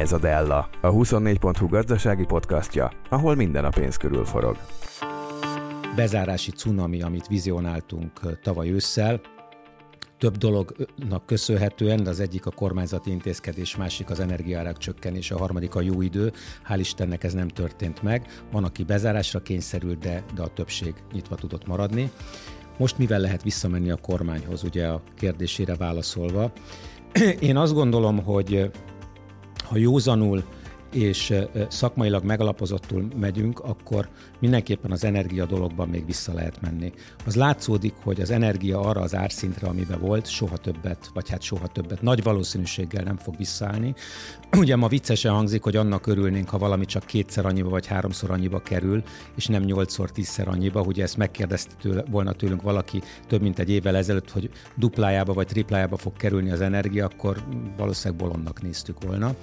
Ez a Della, a 24.hu gazdasági podcastja, ahol minden a pénz körül forog. Bezárási cunami, amit vizionáltunk tavaly ősszel, több dolognak köszönhetően, de az egyik a kormányzati intézkedés, másik az energiárak csökkenés, a harmadik a jó idő. Hál' Istennek ez nem történt meg. Van, aki bezárásra kényszerült, de, de a többség nyitva tudott maradni. Most mivel lehet visszamenni a kormányhoz, ugye a kérdésére válaszolva? Én azt gondolom, hogy ha józanul és szakmailag megalapozottul megyünk, akkor mindenképpen az energia dologban még vissza lehet menni. Az látszódik, hogy az energia arra az árszintre, amiben volt, soha többet, vagy hát soha többet, nagy valószínűséggel nem fog visszaállni. Ugye ma viccesen hangzik, hogy annak örülnénk, ha valami csak kétszer annyiba vagy háromszor annyiba kerül, és nem nyolcszor, tízszer annyiba. Ugye ezt megkérdezte tőle, volna tőlünk valaki több mint egy évvel ezelőtt, hogy duplájába vagy triplájába fog kerülni az energia, akkor valószínűleg bolondnak néztük volna.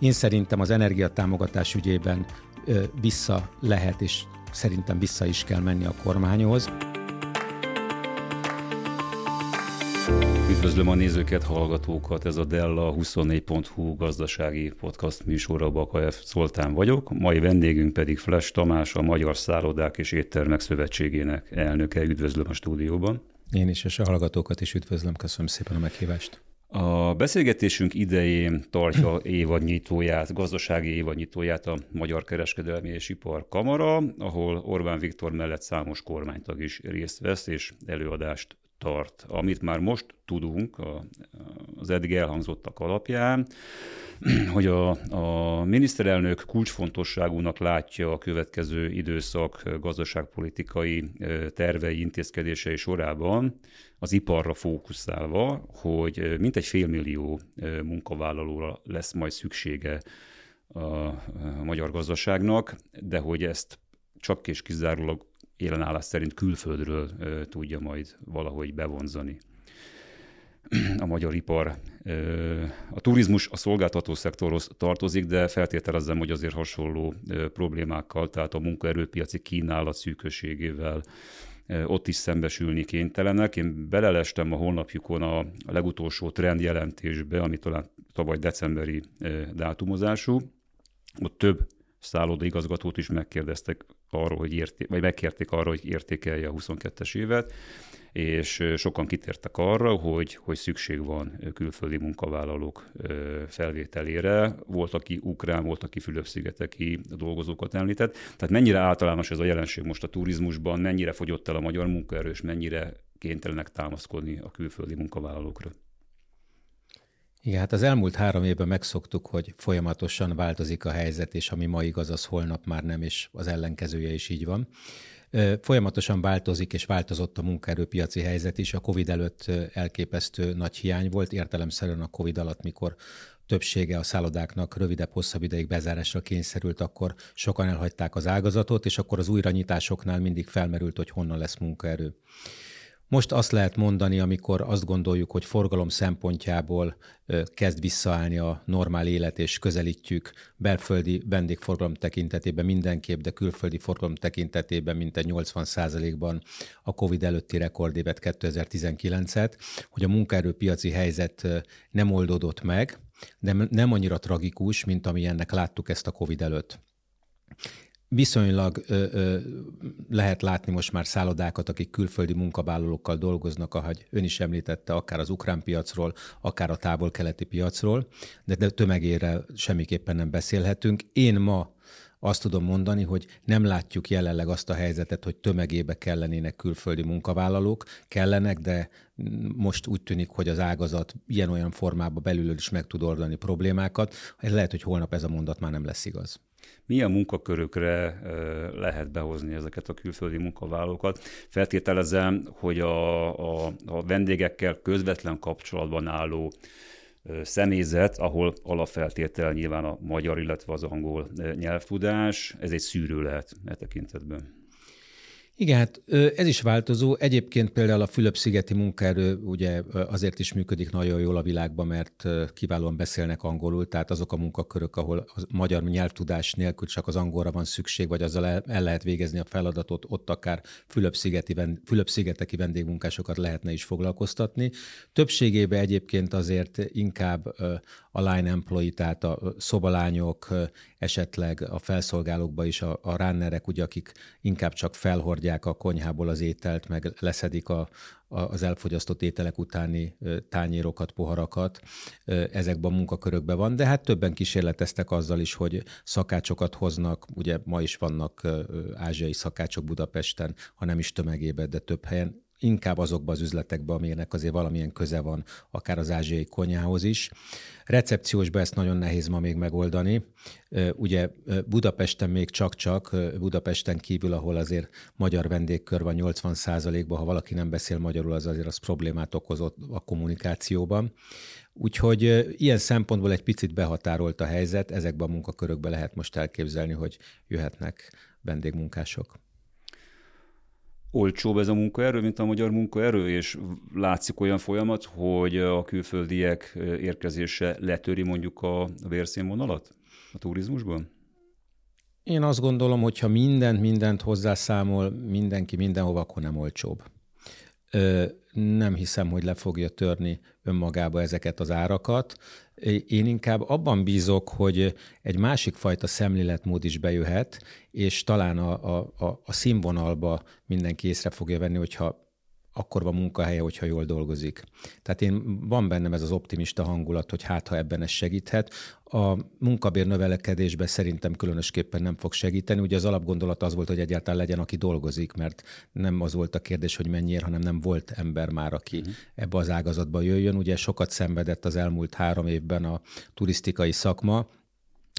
Én szerintem az energiatámogatás ügyében vissza lehet, és szerintem vissza is kell menni a kormányhoz. Üdvözlöm a nézőket, hallgatókat, ez a Della 24.hu gazdasági podcast műsora, Bakaev Szoltán vagyok, mai vendégünk pedig Flash Tamás, a Magyar Szállodák és Éttermek Szövetségének elnöke. Üdvözlöm a stúdióban. Én is, és a hallgatókat is üdvözlöm, köszönöm szépen a meghívást. A beszélgetésünk idején tartja évadnyitóját, gazdasági évadnyitóját a Magyar Kereskedelmi és Ipar Kamara, ahol Orbán Viktor mellett számos kormánytag is részt vesz és előadást tart. Amit már most tudunk az eddig elhangzottak alapján, hogy a, a miniszterelnök kulcsfontosságúnak látja a következő időszak gazdaságpolitikai tervei, intézkedései sorában az iparra fókuszálva, hogy mintegy félmillió munkavállalóra lesz majd szüksége a magyar gazdaságnak, de hogy ezt csak és kizárólag jelenállás szerint külföldről tudja majd valahogy bevonzani a magyar ipar. A turizmus a szolgáltató szektorhoz tartozik, de feltételezem, hogy azért hasonló problémákkal, tehát a munkaerőpiaci kínálat szűkösségével ott is szembesülni kénytelenek. Én belelestem a honlapjukon a legutolsó trendjelentésbe, ami talán tavaly decemberi dátumozású. Ott több szállodaigazgatót is megkérdeztek arról, hogy érté- vagy megkérték arra, hogy értékelje a 22-es évet, és sokan kitértek arra, hogy, hogy szükség van külföldi munkavállalók felvételére. Volt, aki ukrán, volt, aki Fülöp-szigeteki dolgozókat említett. Tehát mennyire általános ez a jelenség most a turizmusban, mennyire fogyott el a magyar munkaerő, és mennyire kénytelenek támaszkodni a külföldi munkavállalókra? Igen, hát az elmúlt három évben megszoktuk, hogy folyamatosan változik a helyzet, és ami ma igaz, az holnap már nem, és az ellenkezője is így van. Folyamatosan változik, és változott a munkaerőpiaci helyzet is. A COVID előtt elképesztő nagy hiány volt, értelemszerűen a COVID alatt, mikor többsége a szállodáknak rövidebb, hosszabb ideig bezárásra kényszerült, akkor sokan elhagyták az ágazatot, és akkor az újranyitásoknál mindig felmerült, hogy honnan lesz munkaerő. Most azt lehet mondani, amikor azt gondoljuk, hogy forgalom szempontjából kezd visszaállni a normál élet, és közelítjük belföldi vendégforgalom tekintetében mindenképp, de külföldi forgalom tekintetében mintegy 80 ban a COVID előtti rekordévet 2019-et, hogy a munkaerőpiaci helyzet nem oldódott meg, de nem annyira tragikus, mint ami ennek láttuk ezt a COVID előtt viszonylag ö, ö, lehet látni most már szállodákat, akik külföldi munkavállalókkal dolgoznak, ahogy ön is említette, akár az ukrán piacról, akár a távol-keleti piacról, de, de tömegére semmiképpen nem beszélhetünk. Én ma azt tudom mondani, hogy nem látjuk jelenleg azt a helyzetet, hogy tömegébe kellenének külföldi munkavállalók, kellenek, de most úgy tűnik, hogy az ágazat ilyen-olyan formában belülről is meg tud oldani problémákat. Lehet, hogy holnap ez a mondat már nem lesz igaz milyen munkakörökre lehet behozni ezeket a külföldi munkavállalókat. Feltételezem, hogy a, a, a vendégekkel közvetlen kapcsolatban álló személyzet, ahol alapfeltétel nyilván a magyar, illetve az angol nyelvtudás, ez egy szűrő lehet e tekintetben. Igen, hát ez is változó. Egyébként például a Fülöp-szigeti munkaerő ugye azért is működik nagyon jól a világban, mert kiválóan beszélnek angolul, tehát azok a munkakörök, ahol a magyar nyelvtudás nélkül csak az angolra van szükség, vagy azzal el lehet végezni a feladatot, ott akár Fülöp-szigeti, Fülöp-szigeteki vendégmunkásokat lehetne is foglalkoztatni. Többségében egyébként azért inkább a line employee, tehát a szobalányok, esetleg a felszolgálókba is a, a runnerek, ugye, akik inkább csak felhordják a konyhából az ételt, meg leszedik a, az elfogyasztott ételek utáni tányérokat, poharakat, ezekben a munkakörökben van, de hát többen kísérleteztek azzal is, hogy szakácsokat hoznak, ugye ma is vannak ázsiai szakácsok Budapesten, ha nem is tömegében, de több helyen, inkább azokba az üzletekbe, amilyenek azért valamilyen köze van, akár az ázsiai konyhához is. Recepciósba ezt nagyon nehéz ma még megoldani. Ugye Budapesten még csak-csak, Budapesten kívül, ahol azért magyar vendégkör van 80 ban ha valaki nem beszél magyarul, az azért az problémát okozott a kommunikációban. Úgyhogy ilyen szempontból egy picit behatárolt a helyzet, ezekben a munkakörökben lehet most elképzelni, hogy jöhetnek vendégmunkások olcsóbb ez a munkaerő, mint a magyar munkaerő, és látszik olyan folyamat, hogy a külföldiek érkezése letöri mondjuk a vérszínvonalat a turizmusban? Én azt gondolom, hogy ha mindent, mindent hozzászámol mindenki mindenhova, akkor nem olcsóbb. Ö, nem hiszem, hogy le fogja törni önmagába ezeket az árakat. Én inkább abban bízok, hogy egy másik fajta szemléletmód is bejöhet, és talán a, a, a színvonalba mindenki észre fogja venni, hogyha akkor van munkahelye, hogyha jól dolgozik. Tehát én van bennem ez az optimista hangulat, hogy hát ha ebben ez segíthet. A munkabér növelkedésben szerintem különösképpen nem fog segíteni. Ugye az alapgondolat az volt, hogy egyáltalán legyen, aki dolgozik, mert nem az volt a kérdés, hogy mennyiért, hanem nem volt ember már, aki uh-huh. ebbe az ágazatba jöjjön. Ugye sokat szenvedett az elmúlt három évben a turisztikai szakma,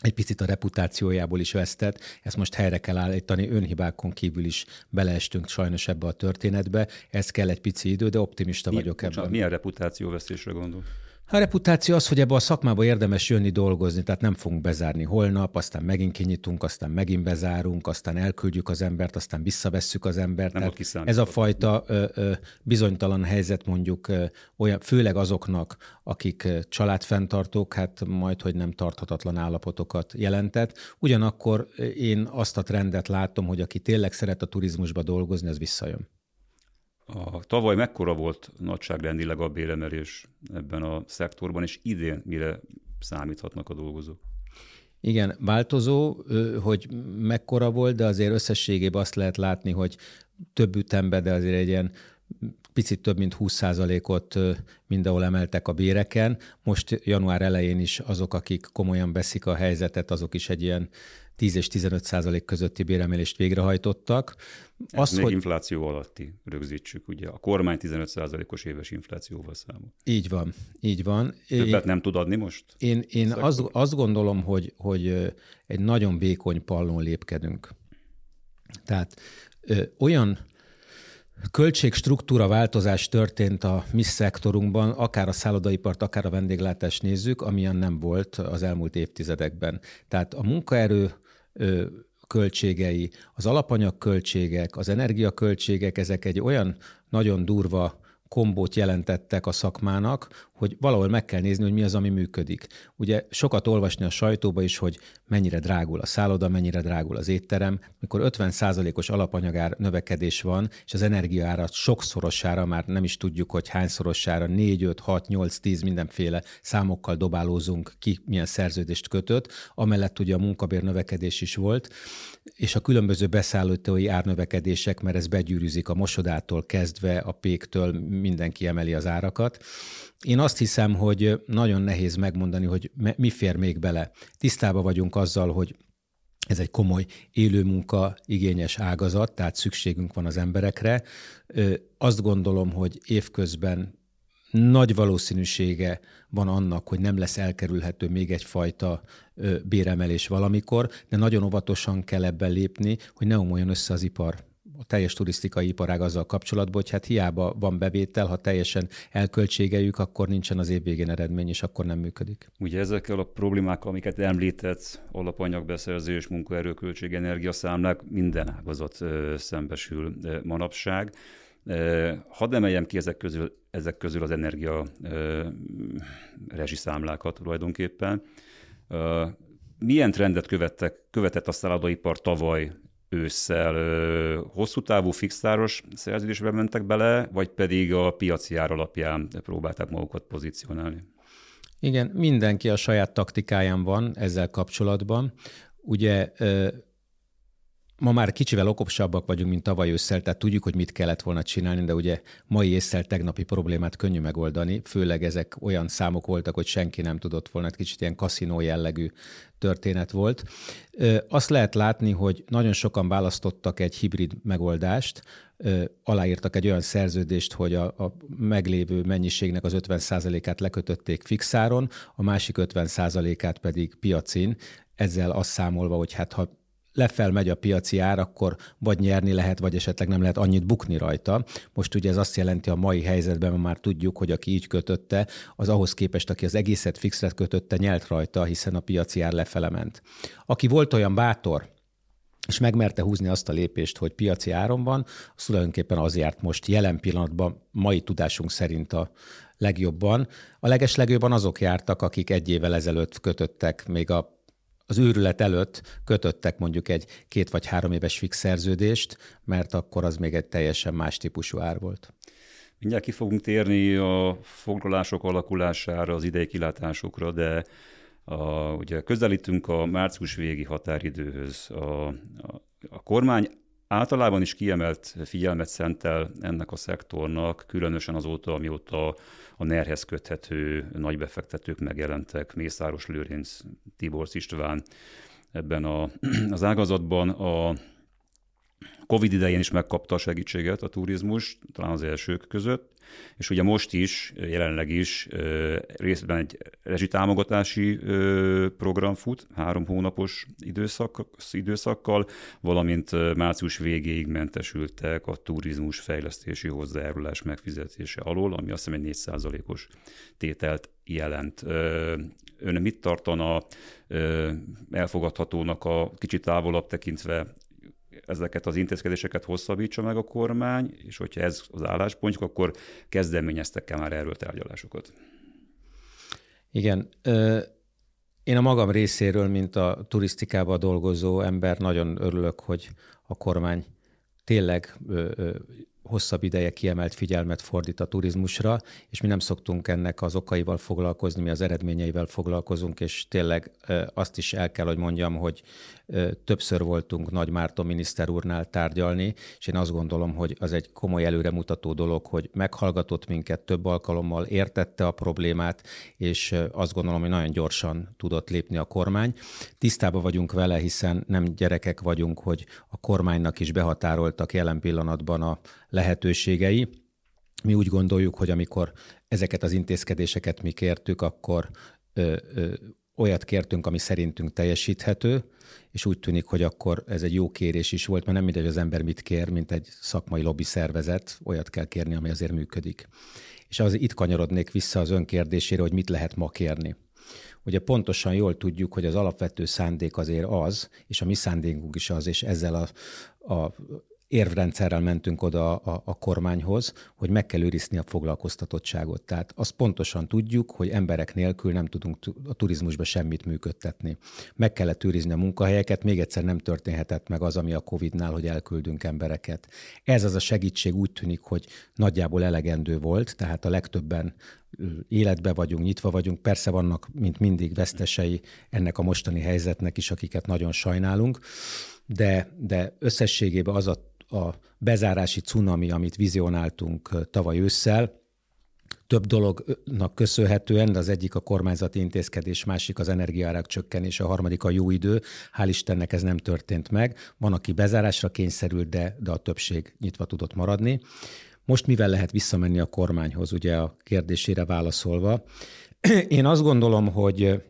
egy picit a reputációjából is vesztett, ezt most helyre kell állítani, önhibákon kívül is beleestünk sajnos ebbe a történetbe, ez kell egy pici idő, de optimista Mi, vagyok ebben. Milyen reputációvesztésre gondol? A reputáció az, hogy ebbe a szakmába érdemes jönni dolgozni, tehát nem fogunk bezárni holnap, aztán megint kinyitunk, aztán megint bezárunk, aztán elküldjük az embert, aztán visszavesszük az embert. Nem tehát ez a fajta ö, ö, bizonytalan helyzet mondjuk ö, olyan, főleg azoknak, akik családfenntartók, hát majd, hogy nem tarthatatlan állapotokat jelentett. Ugyanakkor én azt a trendet látom, hogy aki tényleg szeret a turizmusba dolgozni, az visszajön. A, tavaly mekkora volt nagyságrendileg a béremelés ebben a szektorban, és idén mire számíthatnak a dolgozók? Igen, változó, hogy mekkora volt, de azért összességében azt lehet látni, hogy több ütemben, de azért egy ilyen picit több mint 20%-ot mindenhol emeltek a béreken. Most január elején is azok, akik komolyan veszik a helyzetet, azok is egy ilyen 10 és 15 százalék közötti béremelést végrehajtottak. Még hogy... infláció alatti, rögzítsük, ugye. A kormány 15 százalékos éves inflációval számol. Így van, így van. Többet én, nem tud adni most? Én, én azt, azt gondolom, hogy, hogy egy nagyon vékony pallon lépkedünk. Tehát ö, olyan költségstruktúra változás történt a mi szektorunkban, akár a szállodaipart, akár a vendéglátást nézzük, amilyen nem volt az elmúlt évtizedekben. Tehát a munkaerő költségei, az alapanyagköltségek, az energiaköltségek, ezek egy olyan nagyon durva kombót jelentettek a szakmának, hogy valahol meg kell nézni, hogy mi az, ami működik. Ugye sokat olvasni a sajtóba is, hogy mennyire drágul a szálloda, mennyire drágul az étterem, mikor 50%-os alapanyagár növekedés van, és az energiaára sokszorosára, már nem is tudjuk, hogy hányszorosára, 4, 5, 6, 8, 10 mindenféle számokkal dobálózunk ki, milyen szerződést kötött, amellett ugye a munkabér növekedés is volt, és a különböző beszállítói árnövekedések, mert ez begyűrűzik a mosodától kezdve, a péktől mindenki emeli az árakat. Én azt hiszem, hogy nagyon nehéz megmondani, hogy mi fér még bele. Tisztában vagyunk azzal, hogy ez egy komoly élőmunka igényes ágazat, tehát szükségünk van az emberekre. Azt gondolom, hogy évközben nagy valószínűsége van annak, hogy nem lesz elkerülhető még egyfajta béremelés valamikor, de nagyon óvatosan kell ebben lépni, hogy ne omoljon össze az ipar a teljes turisztikai iparág azzal kapcsolatban, hogy hát hiába van bevétel, ha teljesen elköltségeljük, akkor nincsen az év végén eredmény, és akkor nem működik. Ugye ezekkel a problémákkal, amiket említett, alapanyagbeszerzés, munkaerőköltség, energiaszámlák, minden ágazat szembesül manapság. Hadd emeljem ki ezek közül, ezek közül az energia rezsiszámlákat tulajdonképpen. Milyen trendet követtek, követett a szállodaipar tavaly ősszel hosszú távú fixáros szerződésbe mentek bele, vagy pedig a piaci ár alapján próbálták magukat pozícionálni? Igen, mindenki a saját taktikáján van ezzel kapcsolatban. Ugye ma már kicsivel okosabbak vagyunk, mint tavaly ősszel, tehát tudjuk, hogy mit kellett volna csinálni, de ugye mai észszel tegnapi problémát könnyű megoldani, főleg ezek olyan számok voltak, hogy senki nem tudott volna, kicsit ilyen kaszinó jellegű történet volt. Azt lehet látni, hogy nagyon sokan választottak egy hibrid megoldást, aláírtak egy olyan szerződést, hogy a, a meglévő mennyiségnek az 50%-át lekötötték fixáron, a másik 50%-át pedig piacin, ezzel azt számolva, hogy hát ha lefel megy a piaci ár, akkor vagy nyerni lehet, vagy esetleg nem lehet annyit bukni rajta. Most ugye ez azt jelenti a mai helyzetben, már tudjuk, hogy aki így kötötte, az ahhoz képest, aki az egészet fixre kötötte, nyert rajta, hiszen a piaci ár lefele ment. Aki volt olyan bátor, és megmerte húzni azt a lépést, hogy piaci áron van, az tulajdonképpen az járt most jelen pillanatban, mai tudásunk szerint a legjobban. A legeslegjobban azok jártak, akik egy évvel ezelőtt kötöttek még a az őrület előtt kötöttek mondjuk egy két vagy három éves fix szerződést, mert akkor az még egy teljesen más típusú ár volt. Mindjárt ki fogunk térni a foglalások alakulására, az idei kilátásokra, de a, ugye közelítünk a március végi határidőhöz. A, a, a kormány általában is kiemelt figyelmet szentel ennek a szektornak, különösen azóta, amióta a NER-hez köthető nagy befektetők megjelentek, Mészáros Lőrinc, Tibor István ebben a, az ágazatban. A Covid idején is megkapta a segítséget a turizmus, talán az elsők között, és ugye most is, jelenleg is részben egy rezsitámogatási program fut, három hónapos időszak, időszakkal, valamint március végéig mentesültek a turizmus fejlesztési hozzájárulás megfizetése alól, ami azt hiszem egy 4%-os tételt jelent. Ön mit tartana elfogadhatónak a kicsit távolabb tekintve ezeket az intézkedéseket hosszabbítsa meg a kormány, és hogyha ez az álláspontjuk, akkor kezdeményeztek-e már erről tárgyalásokat? Igen. Én a magam részéről, mint a turisztikában dolgozó ember, nagyon örülök, hogy a kormány tényleg hosszabb ideje kiemelt figyelmet fordít a turizmusra, és mi nem szoktunk ennek az okaival foglalkozni, mi az eredményeivel foglalkozunk, és tényleg azt is el kell, hogy mondjam, hogy többször voltunk Nagy Márton miniszter úrnál tárgyalni, és én azt gondolom, hogy az egy komoly előremutató dolog, hogy meghallgatott minket több alkalommal, értette a problémát, és azt gondolom, hogy nagyon gyorsan tudott lépni a kormány. Tisztában vagyunk vele, hiszen nem gyerekek vagyunk, hogy a kormánynak is behatároltak jelen pillanatban a lehetőségei. Mi úgy gondoljuk, hogy amikor ezeket az intézkedéseket mi kértük, akkor ö, ö, olyat kértünk, ami szerintünk teljesíthető, és úgy tűnik, hogy akkor ez egy jó kérés is volt, mert nem mindegy, az ember mit kér, mint egy szakmai lobby szervezet, olyat kell kérni, ami azért működik. És az itt kanyarodnék vissza az önkérdésére, hogy mit lehet ma kérni. Ugye pontosan jól tudjuk, hogy az alapvető szándék azért az, és a mi szándékunk is az, és ezzel a, a érvrendszerrel mentünk oda a, a kormányhoz, hogy meg kell őrizni a foglalkoztatottságot. Tehát azt pontosan tudjuk, hogy emberek nélkül nem tudunk a turizmusba semmit működtetni. Meg kellett őrizni a munkahelyeket, még egyszer nem történhetett meg az, ami a Covid-nál, hogy elküldünk embereket. Ez az a segítség úgy tűnik, hogy nagyjából elegendő volt, tehát a legtöbben életbe vagyunk, nyitva vagyunk. Persze vannak, mint mindig, vesztesei ennek a mostani helyzetnek is, akiket nagyon sajnálunk, de, de összességében az a a bezárási cunami, amit vizionáltunk tavaly ősszel, több dolognak köszönhetően, de az egyik a kormányzati intézkedés, másik az energiárak csökkenés, a harmadik a jó idő. Hál' Istennek ez nem történt meg. Van, aki bezárásra kényszerült, de, de a többség nyitva tudott maradni. Most mivel lehet visszamenni a kormányhoz, ugye a kérdésére válaszolva? Én azt gondolom, hogy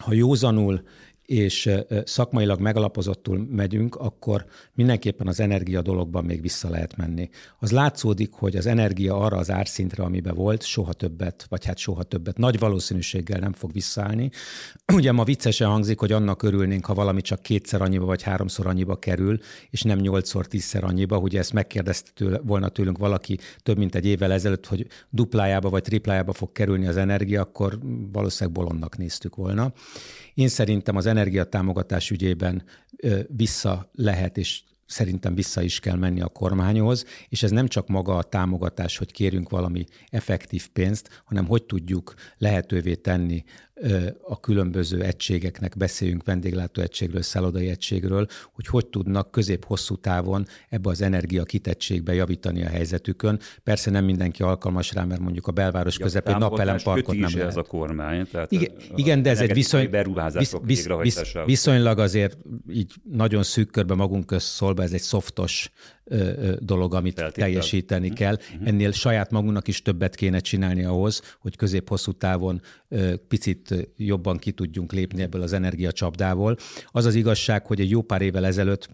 ha józanul és szakmailag megalapozottul megyünk, akkor mindenképpen az energia dologban még vissza lehet menni. Az látszódik, hogy az energia arra az árszintre, amiben volt, soha többet, vagy hát soha többet, nagy valószínűséggel nem fog visszaállni. Ugye ma viccesen hangzik, hogy annak örülnénk, ha valami csak kétszer annyiba, vagy háromszor annyiba kerül, és nem nyolcszor, tízszer annyiba. Ugye ezt megkérdezte tőle, volna tőlünk valaki több mint egy évvel ezelőtt, hogy duplájába vagy triplájába fog kerülni az energia, akkor valószínűleg bolondnak néztük volna. Én szerintem az energiatámogatás ügyében vissza lehet és szerintem vissza is kell menni a kormányhoz, és ez nem csak maga a támogatás, hogy kérünk valami effektív pénzt, hanem hogy tudjuk lehetővé tenni a különböző egységeknek, beszéljünk vendéglátó egységről, szállodai egységről, hogy hogy tudnak közép-hosszú távon ebbe az energia kitettségbe javítani a helyzetükön. Persze nem mindenki alkalmas rá, mert mondjuk a belváros ja, közepén napelem parkot nem lehet. ez a kormány. Tehát igen, igen de ez egy viszony, visz, visz, visz, viszonylag azért így nagyon szűk körbe magunk közt szólva, ez egy szoftos dolog, amit Feltétel. teljesíteni uh-huh. kell. Uh-huh. Ennél saját magunknak is többet kéne csinálni ahhoz, hogy közép-hosszú távon picit jobban ki tudjunk lépni ebből az energiacsapdából. Az az igazság, hogy egy jó pár évvel ezelőtt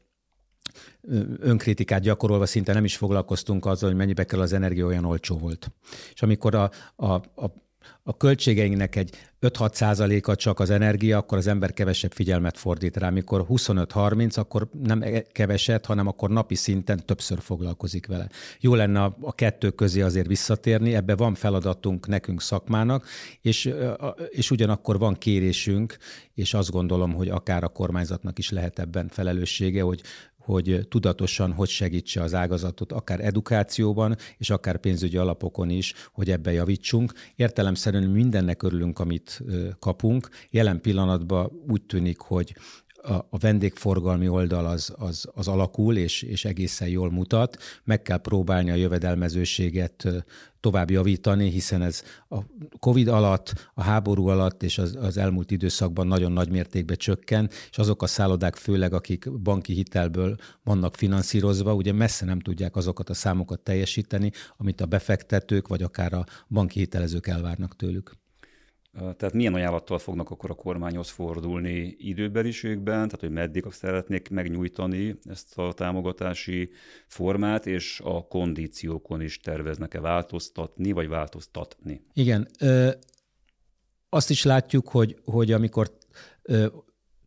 önkritikát gyakorolva szinte nem is foglalkoztunk azzal, hogy mennyibe kell az energia, olyan olcsó volt. És amikor a, a, a a költségeinknek egy 5-6 százaléka csak az energia, akkor az ember kevesebb figyelmet fordít rá. Amikor 25-30, akkor nem e- keveset, hanem akkor napi szinten többször foglalkozik vele. Jó lenne a, a kettő közé azért visszatérni, ebbe van feladatunk nekünk szakmának, és, és ugyanakkor van kérésünk, és azt gondolom, hogy akár a kormányzatnak is lehet ebben felelőssége, hogy hogy tudatosan hogy segítse az ágazatot, akár edukációban, és akár pénzügyi alapokon is, hogy ebbe javítsunk. Értelemszerűen mindennek örülünk, amit kapunk. Jelen pillanatban úgy tűnik, hogy a, a vendégforgalmi oldal az, az, az alakul, és, és egészen jól mutat. Meg kell próbálni a jövedelmezőséget tovább javítani, hiszen ez a COVID alatt, a háború alatt és az, az elmúlt időszakban nagyon nagy mértékben csökken, és azok a szállodák főleg, akik banki hitelből vannak finanszírozva, ugye messze nem tudják azokat a számokat teljesíteni, amit a befektetők vagy akár a banki hitelezők elvárnak tőlük. Tehát milyen ajánlattal fognak akkor a kormányhoz fordulni időbeliségben, tehát hogy meddig szeretnék megnyújtani ezt a támogatási formát, és a kondíciókon is terveznek-e változtatni, vagy változtatni? Igen. Ö, azt is látjuk, hogy, hogy amikor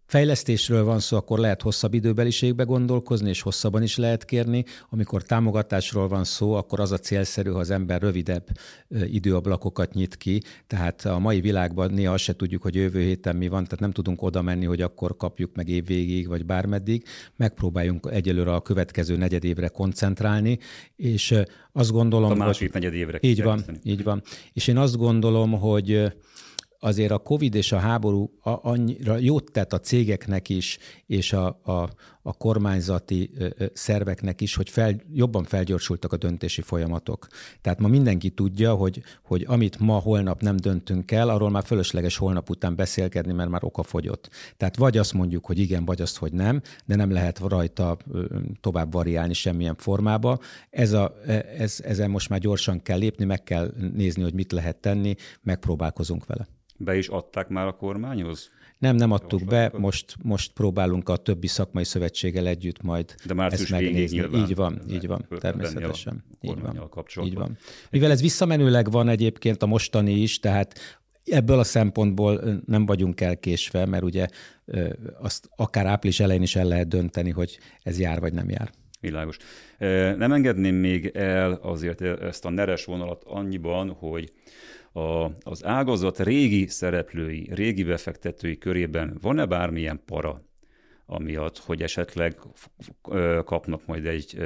fejlesztésről van szó, akkor lehet hosszabb időbeliségbe gondolkozni, és hosszabban is lehet kérni. Amikor támogatásról van szó, akkor az a célszerű, ha az ember rövidebb időablakokat nyit ki. Tehát a mai világban néha azt se tudjuk, hogy jövő héten mi van, tehát nem tudunk oda menni, hogy akkor kapjuk meg évvégig, vagy bármeddig. Megpróbáljunk egyelőre a következő negyedévre koncentrálni, és azt gondolom, a másik hogy... negyedévre. Így van, így van. És én azt gondolom, hogy azért a COVID és a háború annyira jót tett a cégeknek is, és a, a, a kormányzati szerveknek is, hogy fel, jobban felgyorsultak a döntési folyamatok. Tehát ma mindenki tudja, hogy, hogy amit ma, holnap nem döntünk el, arról már fölösleges holnap után beszélkedni, mert már oka fogyott. Tehát vagy azt mondjuk, hogy igen, vagy azt, hogy nem, de nem lehet rajta tovább variálni semmilyen formába. Ez a, e, ez, ezen most már gyorsan kell lépni, meg kell nézni, hogy mit lehet tenni, megpróbálkozunk vele. Be is adták már a kormányhoz? Nem, nem adtuk be, most, most próbálunk a többi szakmai szövetséggel együtt majd De ezt megnézni. Így van, így van, természetesen. Így van, így van. Mivel ez visszamenőleg van egyébként a mostani is, tehát ebből a szempontból nem vagyunk elkésve, mert ugye azt akár április elején is el lehet dönteni, hogy ez jár vagy nem jár. Világos. Nem engedném még el azért ezt a neres vonalat annyiban, hogy a, az ágazat régi szereplői, régi befektetői körében van-e bármilyen para, amiatt, hogy esetleg kapnak majd egy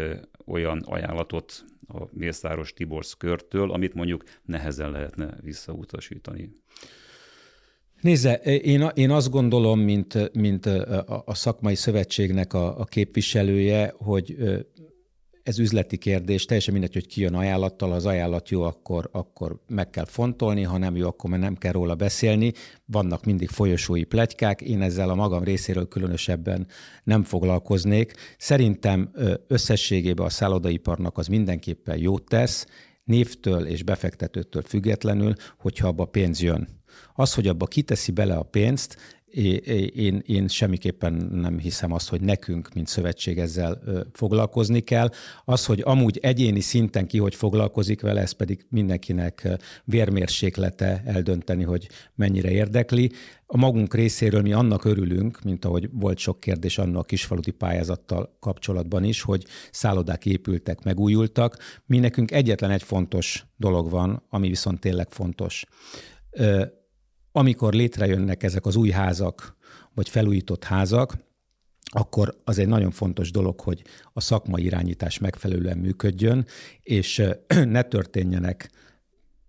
olyan ajánlatot a Mészáros Tiborsz körtől, amit mondjuk nehezen lehetne visszautasítani? Nézze, én, én azt gondolom, mint, mint a, a szakmai szövetségnek a, a képviselője, hogy ez üzleti kérdés, teljesen mindegy, hogy ki jön ajánlattal, ha az ajánlat jó, akkor, akkor meg kell fontolni, ha nem jó, akkor már nem kell róla beszélni. Vannak mindig folyosói plegykák, én ezzel a magam részéről különösebben nem foglalkoznék. Szerintem összességében a szállodaiparnak az mindenképpen jót tesz, névtől és befektetőtől függetlenül, hogyha abba pénz jön. Az, hogy abba kiteszi bele a pénzt, én, én semmiképpen nem hiszem azt, hogy nekünk, mint szövetség ezzel foglalkozni kell. Az, hogy amúgy egyéni szinten ki hogy foglalkozik vele, ez pedig mindenkinek vérmérséklete eldönteni, hogy mennyire érdekli. A magunk részéről mi annak örülünk, mint ahogy volt sok kérdés annak a kisfaluti pályázattal kapcsolatban is, hogy szállodák épültek, megújultak. Mi nekünk egyetlen egy fontos dolog van, ami viszont tényleg fontos amikor létrejönnek ezek az új házak, vagy felújított házak, akkor az egy nagyon fontos dolog, hogy a szakmai irányítás megfelelően működjön, és ne történjenek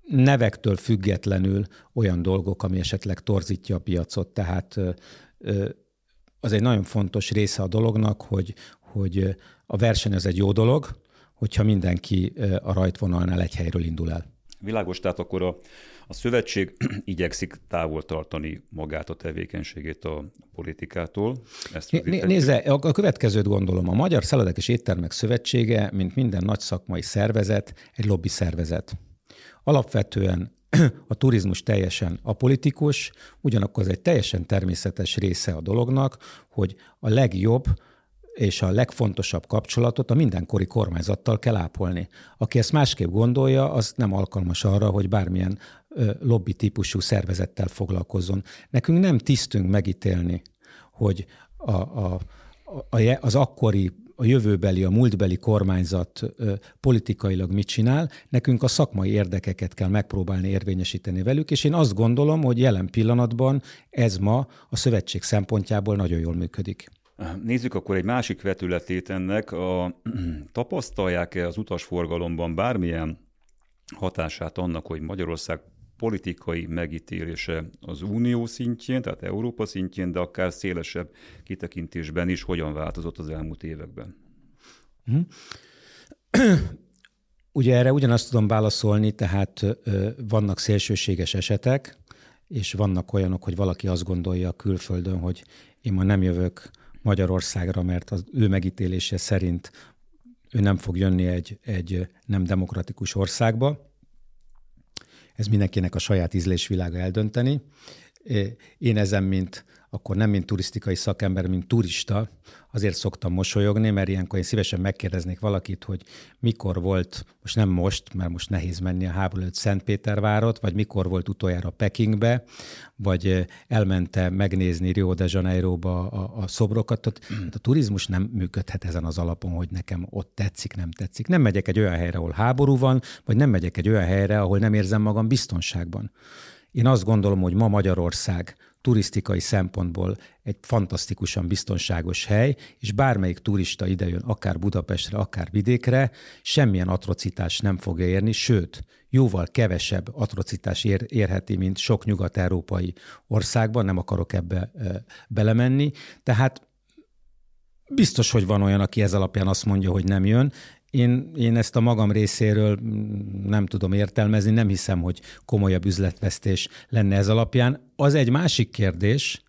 nevektől függetlenül olyan dolgok, ami esetleg torzítja a piacot. Tehát az egy nagyon fontos része a dolognak, hogy, hogy a verseny az egy jó dolog, hogyha mindenki a rajtvonalnál egy helyről indul el. Világos, tehát akkor a, a szövetség igyekszik távol tartani magát a tevékenységét a politikától. Ezt Né, nézze, a következőt gondolom. A Magyar Szeledek és Éttermek Szövetsége, mint minden nagy szakmai szervezet, egy lobby szervezet. Alapvetően a turizmus teljesen apolitikus, ugyanakkor ez egy teljesen természetes része a dolognak, hogy a legjobb és a legfontosabb kapcsolatot a mindenkori kormányzattal kell ápolni. Aki ezt másképp gondolja, az nem alkalmas arra, hogy bármilyen lobby típusú szervezettel foglalkozzon. Nekünk nem tisztünk megítélni, hogy a, a, a, az akkori a jövőbeli, a múltbeli kormányzat politikailag mit csinál, nekünk a szakmai érdekeket kell megpróbálni érvényesíteni velük, és én azt gondolom, hogy jelen pillanatban ez ma a szövetség szempontjából nagyon jól működik. Nézzük akkor egy másik vetületét ennek. A, tapasztalják-e az utasforgalomban bármilyen hatását annak, hogy Magyarország politikai megítélése az unió szintjén, tehát Európa szintjén, de akár szélesebb kitekintésben is hogyan változott az elmúlt években? Hm. Ugye erre ugyanazt tudom válaszolni, tehát vannak szélsőséges esetek, és vannak olyanok, hogy valaki azt gondolja a külföldön, hogy én ma nem jövök Magyarországra, mert az ő megítélése szerint ő nem fog jönni egy, egy nem demokratikus országba. Ez mindenkinek a saját ízlésvilága eldönteni. Én ezen, mint akkor nem mint turisztikai szakember, mint turista, azért szoktam mosolyogni, mert ilyenkor én szívesen megkérdeznék valakit, hogy mikor volt, most nem most, mert most nehéz menni a háború előtt Szentpétervárot, vagy mikor volt utoljára Pekingbe, vagy elmente megnézni Rio de Janeiroba a, a szobrokat. Tehát a turizmus nem működhet ezen az alapon, hogy nekem ott tetszik, nem tetszik. Nem megyek egy olyan helyre, ahol háború van, vagy nem megyek egy olyan helyre, ahol nem érzem magam biztonságban. Én azt gondolom, hogy ma Magyarország turisztikai szempontból egy fantasztikusan biztonságos hely, és bármelyik turista idejön, akár Budapestre, akár vidékre, semmilyen atrocitás nem fogja érni, sőt, jóval kevesebb atrocitás ér, érheti, mint sok nyugat-európai országban, nem akarok ebbe e, belemenni. Tehát biztos, hogy van olyan, aki ez alapján azt mondja, hogy nem jön. Én, én ezt a magam részéről nem tudom értelmezni, nem hiszem, hogy komolyabb üzletvesztés lenne ez alapján. Az egy másik kérdés,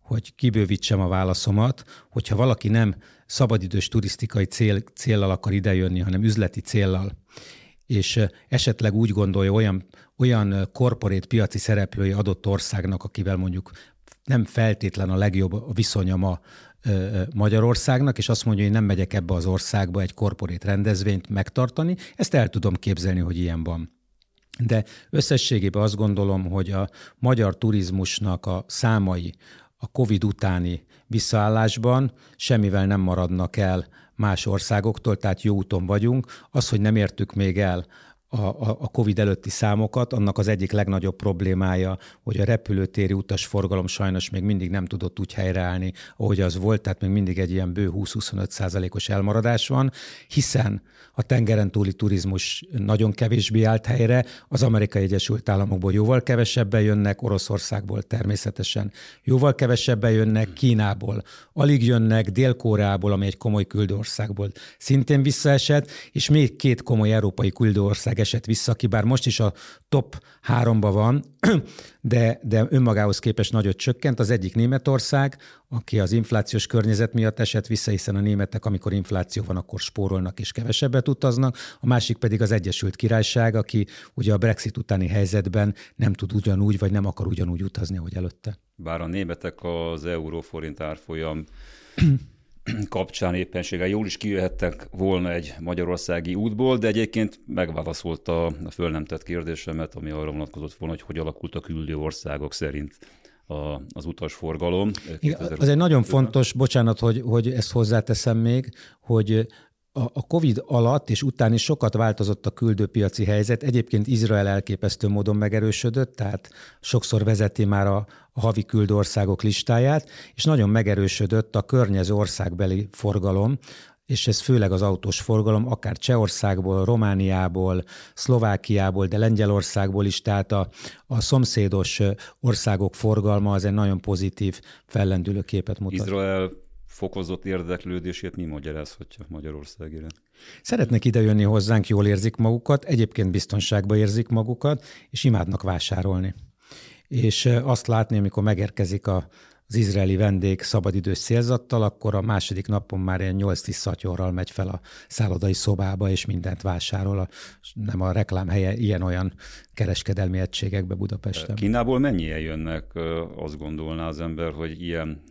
hogy kibővítsem a válaszomat, hogyha valaki nem szabadidős turisztikai cél, céllal akar idejönni, hanem üzleti céllal, és esetleg úgy gondolja olyan, olyan korporét piaci szereplői adott országnak, akivel mondjuk nem feltétlen a legjobb a viszonya ma Magyarországnak, és azt mondja, hogy nem megyek ebbe az országba egy korporét rendezvényt megtartani, ezt el tudom képzelni, hogy ilyen van. De összességében azt gondolom, hogy a magyar turizmusnak a számai a COVID utáni visszaállásban semmivel nem maradnak el más országoktól, tehát jó úton vagyunk. Az, hogy nem értük még el a, a COVID előtti számokat, annak az egyik legnagyobb problémája, hogy a repülőtéri utasforgalom sajnos még mindig nem tudott úgy helyreállni, ahogy az volt, tehát még mindig egy ilyen bő 20-25 százalékos elmaradás van, hiszen a tengeren túli turizmus nagyon kevésbé állt helyre, az Amerikai Egyesült Államokból jóval kevesebben jönnek, Oroszországból természetesen jóval kevesebben jönnek, Kínából alig jönnek, Dél-Koreából, ami egy komoly küldőországból szintén visszaesett, és még két komoly európai küldőország esett vissza, aki bár most is a top háromba van, de, de önmagához képest nagyot csökkent. Az egyik Németország, aki az inflációs környezet miatt esett vissza, hiszen a németek, amikor infláció van, akkor spórolnak és kevesebbet utaznak. A másik pedig az Egyesült Királyság, aki ugye a Brexit utáni helyzetben nem tud ugyanúgy, vagy nem akar ugyanúgy utazni, ahogy előtte. Bár a németek az euróforint árfolyam kapcsán éppenséggel jól is kijöhettek volna egy magyarországi útból, de egyébként megválaszolta a föl nem tett kérdésemet, ami arra vonatkozott volna, hogy hogy alakult a küldő országok szerint a, az utasforgalom. Igen, az egy nagyon fontos, bocsánat, hogy, hogy ezt hozzáteszem még, hogy a COVID alatt és után is sokat változott a küldőpiaci helyzet. Egyébként Izrael elképesztő módon megerősödött, tehát sokszor vezeti már a, a havi küldő országok listáját, és nagyon megerősödött a környező országbeli forgalom, és ez főleg az autós forgalom, akár Csehországból, Romániából, Szlovákiából, de Lengyelországból is, tehát a, a szomszédos országok forgalma az egy nagyon pozitív, fellendülő képet mutat. Izrael fokozott érdeklődését mi magyarázhatja Magyarország iránt? Szeretnek idejönni hozzánk, jól érzik magukat, egyébként biztonságban érzik magukat, és imádnak vásárolni. És azt látni, amikor megérkezik a, az izraeli vendég szabadidős szélzattal, akkor a második napon már ilyen 8-10 szatyorral megy fel a szállodai szobába, és mindent vásárol. A, nem a reklám helye ilyen-olyan kereskedelmi egységekbe Budapesten. Kínából mennyien jönnek, azt gondolná az ember, hogy ilyen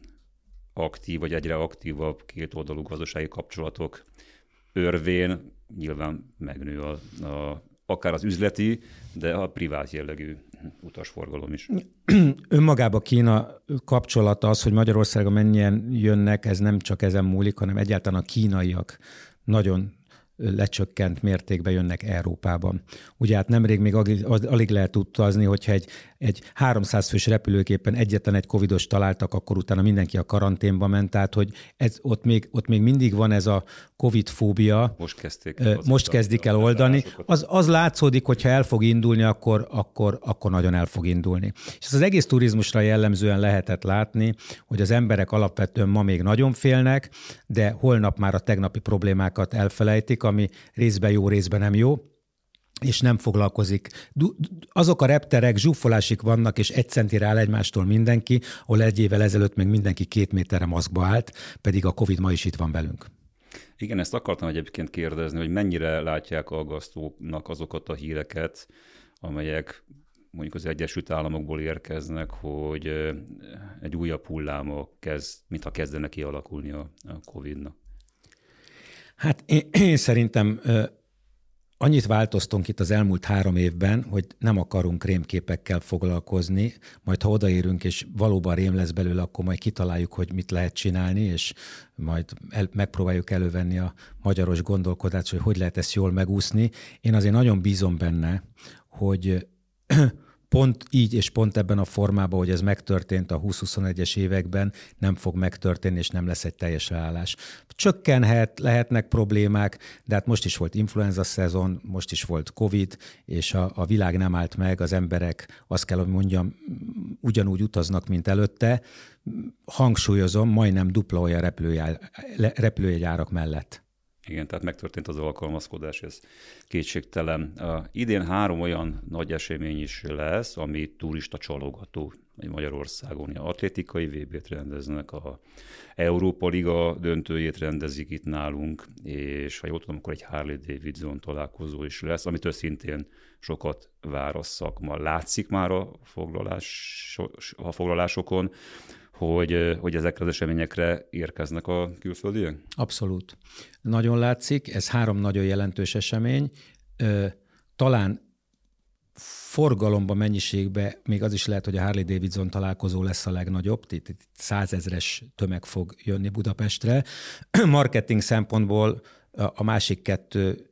aktív, vagy egyre aktívabb kétoldalú gazdasági kapcsolatok örvén nyilván megnő a, a, akár az üzleti, de a privát jellegű utasforgalom is. Önmagában Kína kapcsolata az, hogy Magyarországon mennyien jönnek, ez nem csak ezen múlik, hanem egyáltalán a kínaiak nagyon lecsökkent mértékben jönnek Európában. Ugye hát nemrég még alig lehet utazni, hogyha egy, egy 300 fős repülőképpen egyetlen egy covidos találtak, akkor utána mindenki a karanténba ment, tehát hogy ez, ott, még, ott még mindig van ez a covid fóbia. Most kezdték. Most kezdik el oldani. Az, az látszódik, hogyha el fog indulni, akkor, akkor, akkor nagyon el fog indulni. És ez az egész turizmusra jellemzően lehetett látni, hogy az emberek alapvetően ma még nagyon félnek, de holnap már a tegnapi problémákat elfelejtik, ami részben jó, részben nem jó és nem foglalkozik. Azok a repterek zsúfolásig vannak, és egy centire áll egymástól mindenki, ahol egy évvel ezelőtt még mindenki két méterre maszkba állt, pedig a Covid ma is itt van velünk. Igen, ezt akartam egyébként kérdezni, hogy mennyire látják aggasztónak azokat a híreket, amelyek mondjuk az Egyesült Államokból érkeznek, hogy egy újabb hulláma kezd, mintha kezdene kialakulni a, a Covid-nak. Hát én, én szerintem Annyit változtunk itt az elmúlt három évben, hogy nem akarunk rémképekkel foglalkozni, majd ha odaérünk, és valóban rém lesz belőle, akkor majd kitaláljuk, hogy mit lehet csinálni, és majd el, megpróbáljuk elővenni a magyaros gondolkodást, hogy hogy lehet ezt jól megúszni. Én azért nagyon bízom benne, hogy pont így és pont ebben a formában, hogy ez megtörtént a 20-21-es években, nem fog megtörténni, és nem lesz egy teljes leállás. Csökkenhet, lehetnek problémák, de hát most is volt influenza szezon, most is volt Covid, és a, a világ nem állt meg, az emberek, azt kell, hogy mondjam, ugyanúgy utaznak, mint előtte. Hangsúlyozom, majdnem dupla olyan repülőjegyárak mellett. Igen, tehát megtörtént az alkalmazkodás, ez kétségtelen. A idén három olyan nagy esemény is lesz, ami turista csalogató Magyarországon. A atlétikai VB-t rendeznek, a Európa Liga döntőjét rendezik itt nálunk, és ha jól tudom, akkor egy Harley Davidson találkozó is lesz, amitől szintén sokat vár a szakma. Látszik már a, foglalás, a foglalásokon, hogy, hogy ezekre az eseményekre érkeznek a külföldiek? Abszolút. Nagyon látszik, ez három nagyon jelentős esemény. Talán forgalomba, mennyiségbe még az is lehet, hogy a Harley Davidson találkozó lesz a legnagyobb, itt százezres tömeg fog jönni Budapestre. Marketing szempontból a másik kettő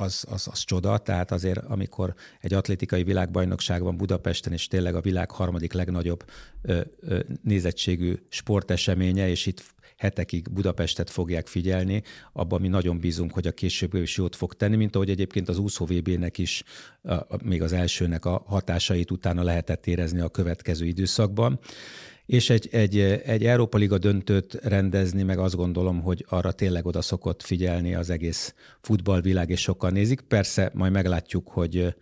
az, az, az csoda, tehát azért amikor egy atlétikai világbajnokság van Budapesten, és tényleg a világ harmadik legnagyobb ö, ö, nézettségű sporteseménye, és itt hetekig Budapestet fogják figyelni, abban mi nagyon bízunk, hogy a később is jót fog tenni, mint ahogy egyébként az úszó VB-nek is, a, a, még az elsőnek a hatásait utána lehetett érezni a következő időszakban és egy, egy, egy Európa Liga döntőt rendezni, meg azt gondolom, hogy arra tényleg oda szokott figyelni az egész futballvilág, és sokan nézik. Persze majd meglátjuk, hogy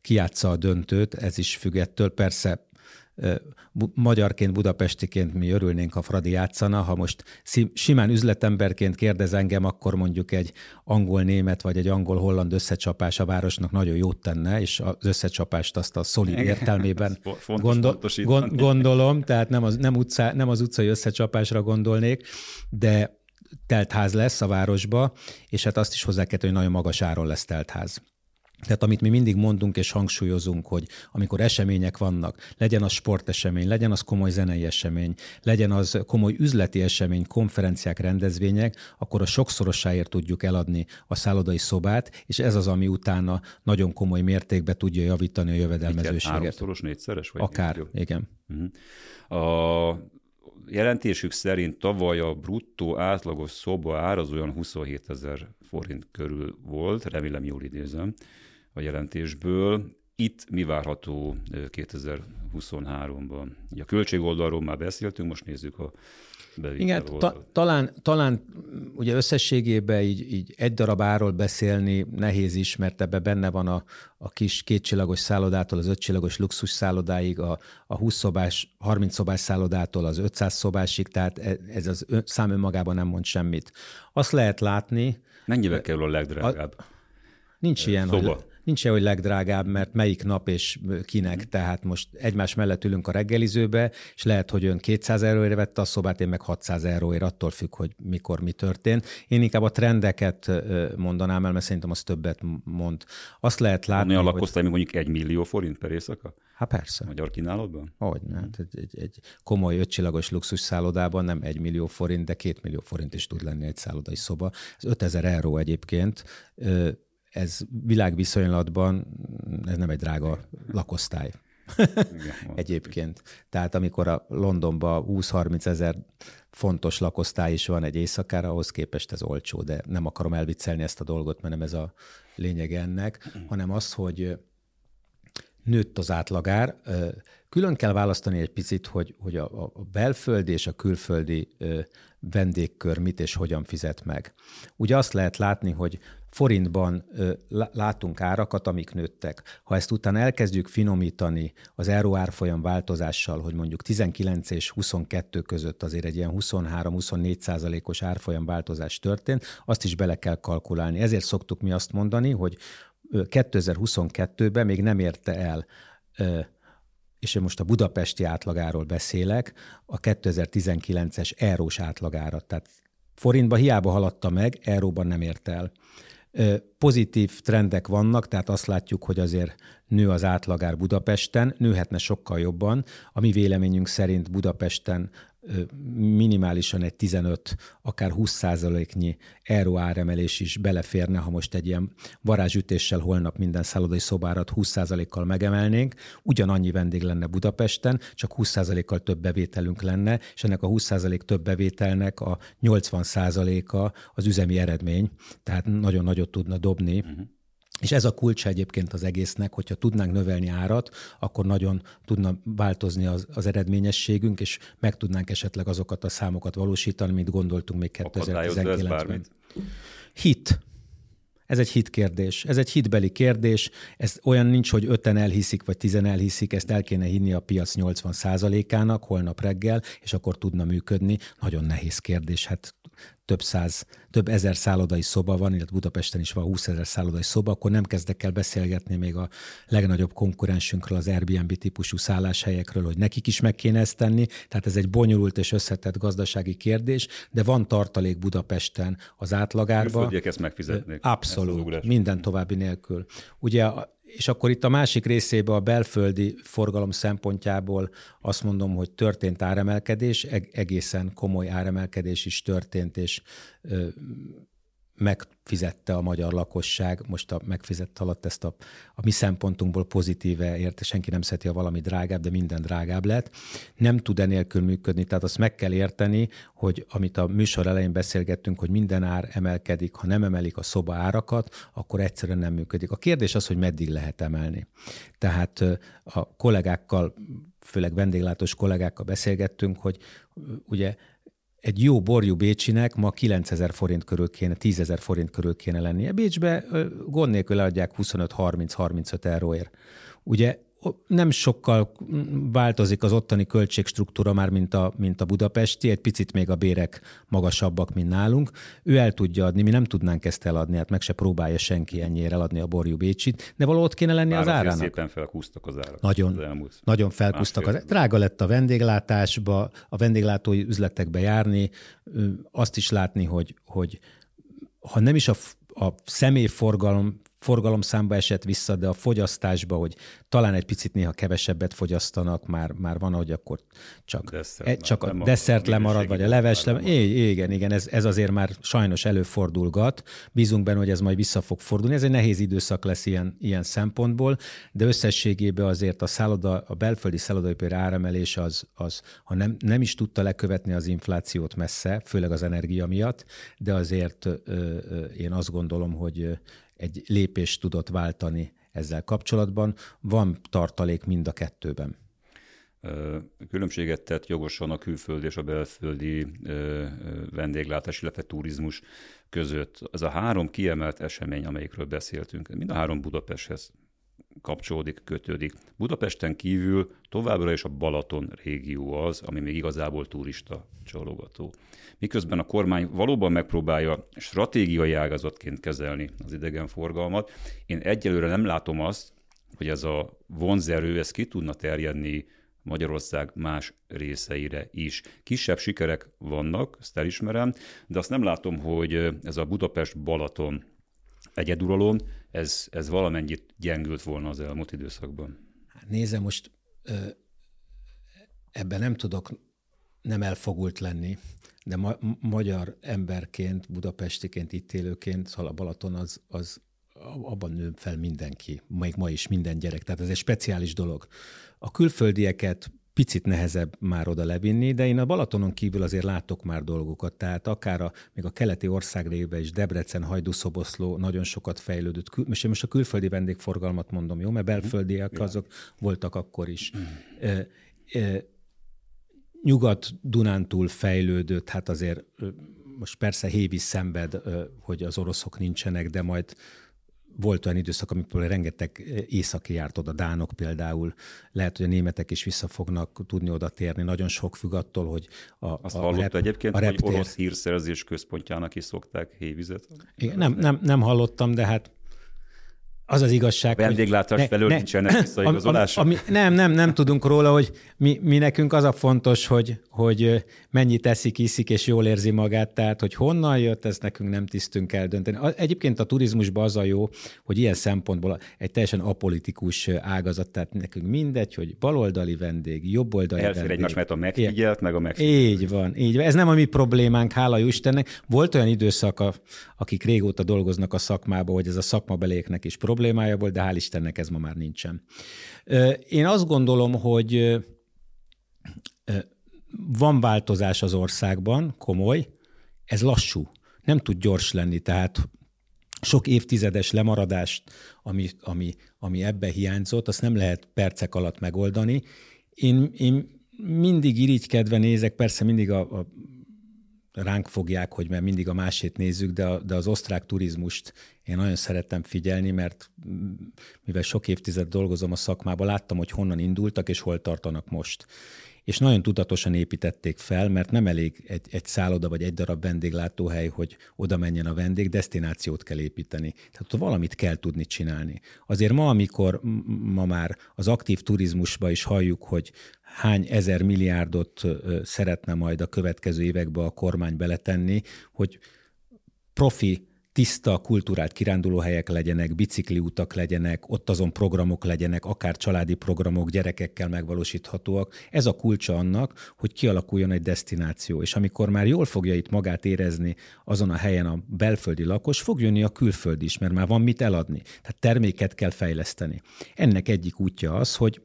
ki a döntőt, ez is függettől. Persze magyarként, budapestiként mi örülnénk, ha Fradi játszana. Ha most simán üzletemberként kérdez engem, akkor mondjuk egy angol-német vagy egy angol-holland összecsapás a városnak nagyon jót tenne, és az összecsapást azt a szolid értelmében gondol, gond, gondolom, tehát nem az, nem, utcá, nem az utcai összecsapásra gondolnék, de teltház lesz a városba, és hát azt is hozzá kell, hogy nagyon magas áron lesz teltház. Tehát amit mi mindig mondunk és hangsúlyozunk, hogy amikor események vannak, legyen az sportesemény, legyen az komoly zenei esemény, legyen az komoly üzleti esemény, konferenciák, rendezvények, akkor a sokszorosáért tudjuk eladni a szállodai szobát, és ez az, ami utána nagyon komoly mértékben tudja javítani a jövedelmezőséget. Háromszoros, négyszeres? Vagy Akár, igen. Uh-huh. A jelentésük szerint tavaly a bruttó átlagos szoba ár az olyan 27 ezer forint körül volt, remélem jól idézem a jelentésből. Itt mi várható 2023-ban? A költségoldalról már beszéltünk, most nézzük a igen, ta, talán, talán ugye összességében így, így egy darab árról beszélni nehéz is, mert ebbe benne van a, a kis kétcsillagos szállodától az ötcsillagos luxus szállodáig, a, a 20 szobás, 30 szobás szállodától az 500 szobásig, tehát e, ez az szám önmagában nem mond semmit. Azt lehet látni... Mennyibe kerül a legdrágább? A, nincs ilyen, szoba. hogy nincs hogy legdrágább, mert melyik nap és kinek. Mm. Tehát most egymás mellett ülünk a reggelizőbe, és lehet, hogy ön 200 euróért vette a szobát, én meg 600 euróért, attól függ, hogy mikor mi történt. Én inkább a trendeket mondanám el, mert szerintem az többet mond. Azt lehet látni, Olyan lakosztály, hogy... mondjuk egy millió forint per éjszaka? Hát persze. Magyar kínálatban? Hogy, hát egy, egy, egy komoly ötcsillagos luxus szállodában nem egy millió forint, de két millió forint is tud lenni egy szállodai szoba. Ez 5000 euró egyébként ez világviszonylatban ez nem egy drága lakosztály. Egyébként. Tehát amikor a Londonban 20-30 ezer fontos lakosztály is van egy éjszakára, ahhoz képest ez olcsó, de nem akarom elviccelni ezt a dolgot, mert nem ez a lényeg ennek, hanem az, hogy nőtt az átlagár. Külön kell választani egy picit, hogy, hogy a, a belföldi és a külföldi vendégkör mit és hogyan fizet meg. Ugye azt lehet látni, hogy forintban látunk árakat, amik nőttek. Ha ezt utána elkezdjük finomítani az euró árfolyam változással, hogy mondjuk 19 és 22 között azért egy ilyen 23-24 százalékos árfolyam változás történt, azt is bele kell kalkulálni. Ezért szoktuk mi azt mondani, hogy 2022-ben még nem érte el és én most a budapesti átlagáról beszélek, a 2019-es eurós átlagárat. Tehát forintba hiába haladta meg, euróban nem ért el. Pozitív trendek vannak, tehát azt látjuk, hogy azért nő az átlagár Budapesten, nőhetne sokkal jobban. A mi véleményünk szerint Budapesten minimálisan egy 15, akár 20 százaléknyi euró áremelés is beleférne, ha most egy ilyen varázsütéssel holnap minden szállodai szobárat 20 százalékkal megemelnénk. Ugyanannyi vendég lenne Budapesten, csak 20 százalékkal több bevételünk lenne, és ennek a 20 százalék több bevételnek a 80 százaléka az üzemi eredmény, tehát nagyon nagyot tudna dobni. Uh-huh és ez a kulcs egyébként az egésznek, hogyha tudnánk növelni árat, akkor nagyon tudna változni az, az eredményességünk, és meg tudnánk esetleg azokat a számokat valósítani, mint gondoltunk még 2019-ben. Hit. Ez egy hit kérdés. Ez egy hitbeli kérdés. Ez olyan nincs, hogy öten elhiszik, vagy tizen elhiszik, ezt el kéne hinni a piac 80%-ának holnap reggel, és akkor tudna működni. Nagyon nehéz kérdés. Hát több száz, több ezer szállodai szoba van, illetve Budapesten is van 20 ezer szállodai szoba, akkor nem kezdek el beszélgetni még a legnagyobb konkurensünkről, az Airbnb típusú szálláshelyekről, hogy nekik is meg kéne ezt tenni. Tehát ez egy bonyolult és összetett gazdasági kérdés, de van tartalék Budapesten az átlagárban. ezt megfizetnék. Abszolút, ezt minden további nélkül. Ugye és akkor itt a másik részébe a belföldi forgalom szempontjából azt mondom, hogy történt áremelkedés, egészen komoly áremelkedés is történt, és megfizette a magyar lakosság, most a megfizett alatt ezt a, a mi szempontunkból pozitíve érte, senki nem szereti, ha valami drágább, de minden drágább lett. Nem tud enélkül működni, tehát azt meg kell érteni, hogy amit a műsor elején beszélgettünk, hogy minden ár emelkedik, ha nem emelik a szoba árakat, akkor egyszerűen nem működik. A kérdés az, hogy meddig lehet emelni. Tehát a kollégákkal főleg vendéglátós kollégákkal beszélgettünk, hogy ugye egy jó borjú Bécsinek ma 9000 forint körül kéne, 10 ezer forint körül kéne lennie. Bécsbe gond nélkül adják 25-30-35 euróért. Ugye nem sokkal változik az ottani költségstruktúra már, mint a, mint a budapesti, egy picit még a bérek magasabbak, mint nálunk. Ő el tudja adni, mi nem tudnánk ezt eladni, hát meg se próbálja senki ennyire eladni a borjú Bécsit, de valahol ott kéne lenni Bár az árának. szépen felkúztak az árak. Nagyon, az nagyon felkúztak. Az, drága lett a vendéglátásba, a vendéglátói üzletekbe járni, azt is látni, hogy, hogy ha nem is a, a személyforgalom forgalomszámba esett vissza, de a fogyasztásba, hogy talán egy picit néha kevesebbet fogyasztanak, már, már van, hogy akkor csak, Desszert, e, csak a desszert lemarad, vagy a leves lemarad. Igen, igen, ez, ez azért már sajnos előfordulgat. Bízunk benne, hogy ez majd vissza fog fordulni. Ez egy nehéz időszak lesz ilyen, ilyen szempontból, de összességében azért a, szálloda, a belföldi szállodaipari áremelés az, az, ha nem, nem is tudta lekövetni az inflációt messze, főleg az energia miatt, de azért ö, ö, én azt gondolom, hogy egy lépést tudott váltani ezzel kapcsolatban. Van tartalék mind a kettőben. Különbséget tett jogosan a külföldi és a belföldi vendéglátás, illetve turizmus között. Ez a három kiemelt esemény, amelyikről beszéltünk, mind a három Budapesthez kapcsolódik, kötődik. Budapesten kívül továbbra is a Balaton régió az, ami még igazából turista csalogató. Miközben a kormány valóban megpróbálja stratégiai ágazatként kezelni az idegenforgalmat, én egyelőre nem látom azt, hogy ez a vonzerő, ez ki tudna terjedni Magyarország más részeire is. Kisebb sikerek vannak, ezt elismerem, de azt nem látom, hogy ez a Budapest-Balaton egyeduralom, ez, ez valamennyit gyengült volna az elmúlt időszakban. Hát nézze, most ebben nem tudok nem elfogult lenni, de ma- magyar emberként, budapestiként, itt élőként, szóval a Balaton az, az abban nő fel mindenki, még ma is minden gyerek, tehát ez egy speciális dolog. A külföldieket picit nehezebb már oda levinni, de én a Balatonon kívül azért látok már dolgokat, tehát akár a, még a keleti országrébe is, Debrecen, Hajdúszoboszló nagyon sokat fejlődött. Most én most a külföldi vendégforgalmat mondom, jó? Mert belföldiek azok voltak akkor is. Nyugat-Dunántúl fejlődött, hát azért most persze Hévi szenved, hogy az oroszok nincsenek, de majd volt olyan időszak, amikor rengeteg északi járt oda, Dánok például, lehet, hogy a németek is vissza fognak tudni oda térni. Nagyon sok függ attól, hogy a, Azt a hallott rep, egyébként, a reptér... hogy orosz hírszerzés központjának is szokták hévizet? Igen, nem, nem, nem hallottam, de hát az az igazság, Vendéglátás felől ne, nincsenek visszaigazolások. Ami, ami, nem, nem, nem tudunk róla, hogy mi, mi nekünk az a fontos, hogy, hogy mennyit eszik, iszik és jól érzi magát, tehát hogy honnan jött, ezt nekünk nem tisztünk eldönteni. Egyébként a turizmusban az a jó, hogy ilyen szempontból egy teljesen apolitikus ágazat, tehát nekünk mindegy, hogy baloldali vendég, jobboldali Elfér vendég. egymás, mert a megfigyelt, meg a megfigyelt. Így van, így van. Ez nem a mi problémánk, hála jó Istennek. Volt olyan időszak, akik régóta dolgoznak a szakmában, hogy ez a szakmabeléknek is probléma, problémája volt, de hál' Istennek ez ma már nincsen. Én azt gondolom, hogy van változás az országban, komoly, ez lassú, nem tud gyors lenni, tehát sok évtizedes lemaradást, ami, ami, ami ebbe hiányzott, azt nem lehet percek alatt megoldani. Én, én mindig irigykedve nézek, persze mindig a, a ránk fogják, hogy mert mindig a másét nézzük, de, a, de az osztrák turizmust én nagyon szerettem figyelni, mert mivel sok évtized dolgozom a szakmában, láttam, hogy honnan indultak és hol tartanak most. És nagyon tudatosan építették fel, mert nem elég egy, egy szálloda vagy egy darab vendéglátóhely, hogy oda menjen a vendég, destinációt kell építeni. Tehát valamit kell tudni csinálni. Azért ma, amikor ma már az aktív turizmusba is halljuk, hogy hány ezer milliárdot szeretne majd a következő évekbe a kormány beletenni, hogy profi tiszta, kulturált kirándulóhelyek legyenek, bicikliutak legyenek, ott azon programok legyenek, akár családi programok, gyerekekkel megvalósíthatóak. Ez a kulcsa annak, hogy kialakuljon egy destináció. És amikor már jól fogja itt magát érezni azon a helyen a belföldi lakos, fog jönni a külföld is, mert már van mit eladni. Tehát terméket kell fejleszteni. Ennek egyik útja az, hogy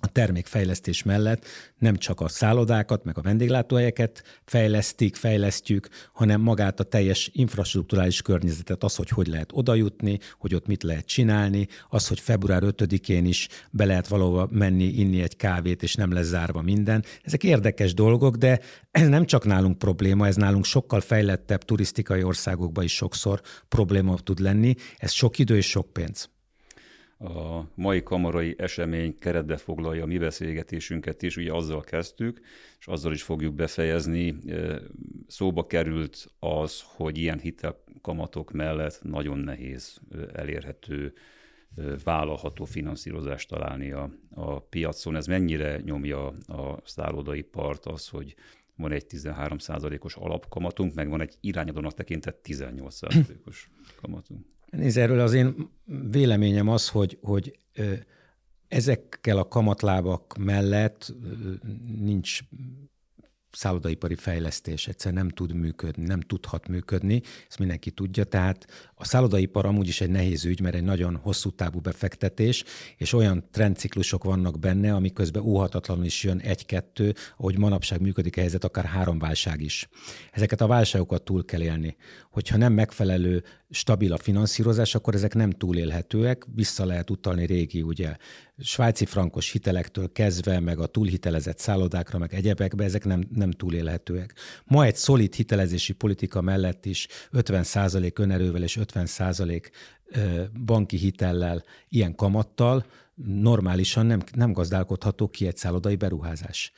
a termékfejlesztés mellett nem csak a szállodákat, meg a vendéglátóhelyeket fejlesztik, fejlesztjük, hanem magát a teljes infrastruktúrális környezetet, az, hogy hogy lehet odajutni, hogy ott mit lehet csinálni, az, hogy február 5-én is be lehet valahova menni, inni egy kávét, és nem lesz zárva minden. Ezek érdekes dolgok, de ez nem csak nálunk probléma, ez nálunk sokkal fejlettebb turisztikai országokban is sokszor probléma tud lenni. Ez sok idő és sok pénz a mai kamarai esemény keretbe foglalja a mi beszélgetésünket is, ugye azzal kezdtük, és azzal is fogjuk befejezni. Szóba került az, hogy ilyen hitelkamatok mellett nagyon nehéz elérhető, vállalható finanszírozást találni a, a piacon. Ez mennyire nyomja a szállodai part az, hogy van egy 13%-os alapkamatunk, meg van egy irányadónak tekintett 18%-os kamatunk. Nézd, erről az én véleményem az, hogy, hogy ezekkel a kamatlábak mellett nincs szállodaipari fejlesztés egyszer nem tud működni, nem tudhat működni, ezt mindenki tudja, tehát a szállodaipar amúgy is egy nehéz ügy, mert egy nagyon hosszú távú befektetés, és olyan trendciklusok vannak benne, ami közben óhatatlanul is jön egy-kettő, ahogy manapság működik a helyzet, akár három válság is. Ezeket a válságokat túl kell élni. Hogyha nem megfelelő, stabil a finanszírozás, akkor ezek nem túlélhetőek, vissza lehet utalni régi, ugye, svájci frankos hitelektől kezdve, meg a túlhitelezett szállodákra, meg egyebekbe, ezek nem, nem túlélhetőek. Ma egy szolid hitelezési politika mellett is 50% önerővel és 50% banki hitellel, ilyen kamattal normálisan nem, nem gazdálkodható ki egy szállodai beruházás.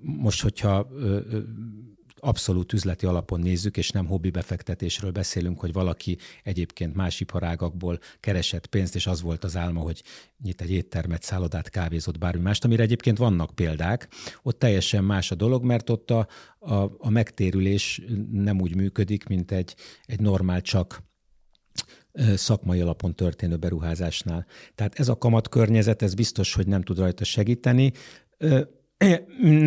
Most, hogyha abszolút üzleti alapon nézzük, és nem hobbi befektetésről beszélünk, hogy valaki egyébként más iparágakból keresett pénzt, és az volt az álma, hogy nyit egy éttermet, szállodát, kávézott, bármi mást, amire egyébként vannak példák. Ott teljesen más a dolog, mert ott a, a, a megtérülés nem úgy működik, mint egy, egy normál csak szakmai alapon történő beruházásnál. Tehát ez a kamatkörnyezet, ez biztos, hogy nem tud rajta segíteni.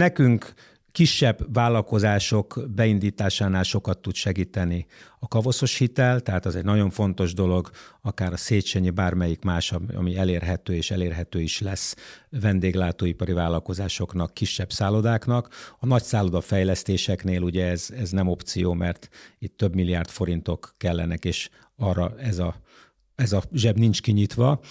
Nekünk kisebb vállalkozások beindításánál sokat tud segíteni a kavoszos hitel, tehát az egy nagyon fontos dolog, akár a Széchenyi, bármelyik más, ami elérhető és elérhető is lesz vendéglátóipari vállalkozásoknak, kisebb szállodáknak. A nagy szálloda fejlesztéseknél ugye ez, ez nem opció, mert itt több milliárd forintok kellenek, és arra ez a, ez a zseb nincs kinyitva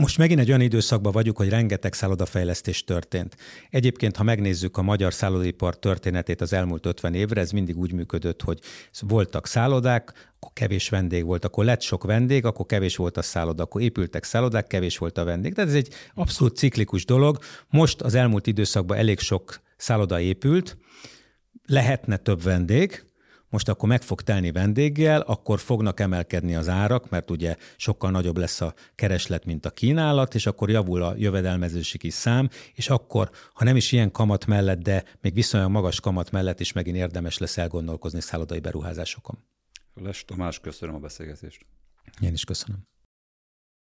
most megint egy olyan időszakban vagyunk, hogy rengeteg szállodafejlesztés történt. Egyébként, ha megnézzük a magyar szállodaipar történetét az elmúlt 50 évre, ez mindig úgy működött, hogy voltak szállodák, akkor kevés vendég volt, akkor lett sok vendég, akkor kevés volt a szálloda, akkor épültek szállodák, kevés volt a vendég. Tehát ez egy abszolút ciklikus dolog. Most az elmúlt időszakban elég sok szálloda épült, lehetne több vendég, most akkor meg fog telni vendéggel, akkor fognak emelkedni az árak, mert ugye sokkal nagyobb lesz a kereslet, mint a kínálat, és akkor javul a jövedelmezőségi szám, és akkor, ha nem is ilyen kamat mellett, de még viszonylag magas kamat mellett is megint érdemes lesz elgondolkozni szállodai beruházásokon. Les Tamás, köszönöm a beszélgetést. Én is köszönöm.